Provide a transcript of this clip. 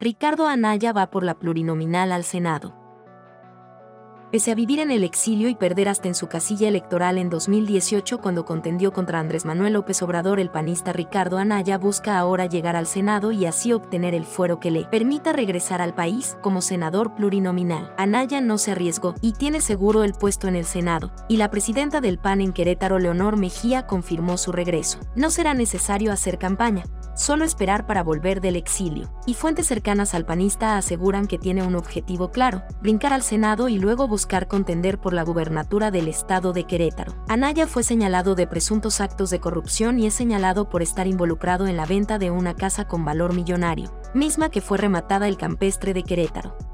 Ricardo Anaya va por la plurinominal al Senado. Pese a vivir en el exilio y perder hasta en su casilla electoral en 2018 cuando contendió contra Andrés Manuel López Obrador, el panista Ricardo Anaya busca ahora llegar al Senado y así obtener el fuero que le permita regresar al país como senador plurinominal. Anaya no se arriesgó y tiene seguro el puesto en el Senado, y la presidenta del PAN en Querétaro, Leonor Mejía, confirmó su regreso. No será necesario hacer campaña, solo esperar para volver del exilio. Y fuentes cercanas al panista aseguran que tiene un objetivo claro, brincar al Senado y luego buscar contender por la gubernatura del estado de Querétaro. Anaya fue señalado de presuntos actos de corrupción y es señalado por estar involucrado en la venta de una casa con valor millonario, misma que fue rematada el campestre de Querétaro.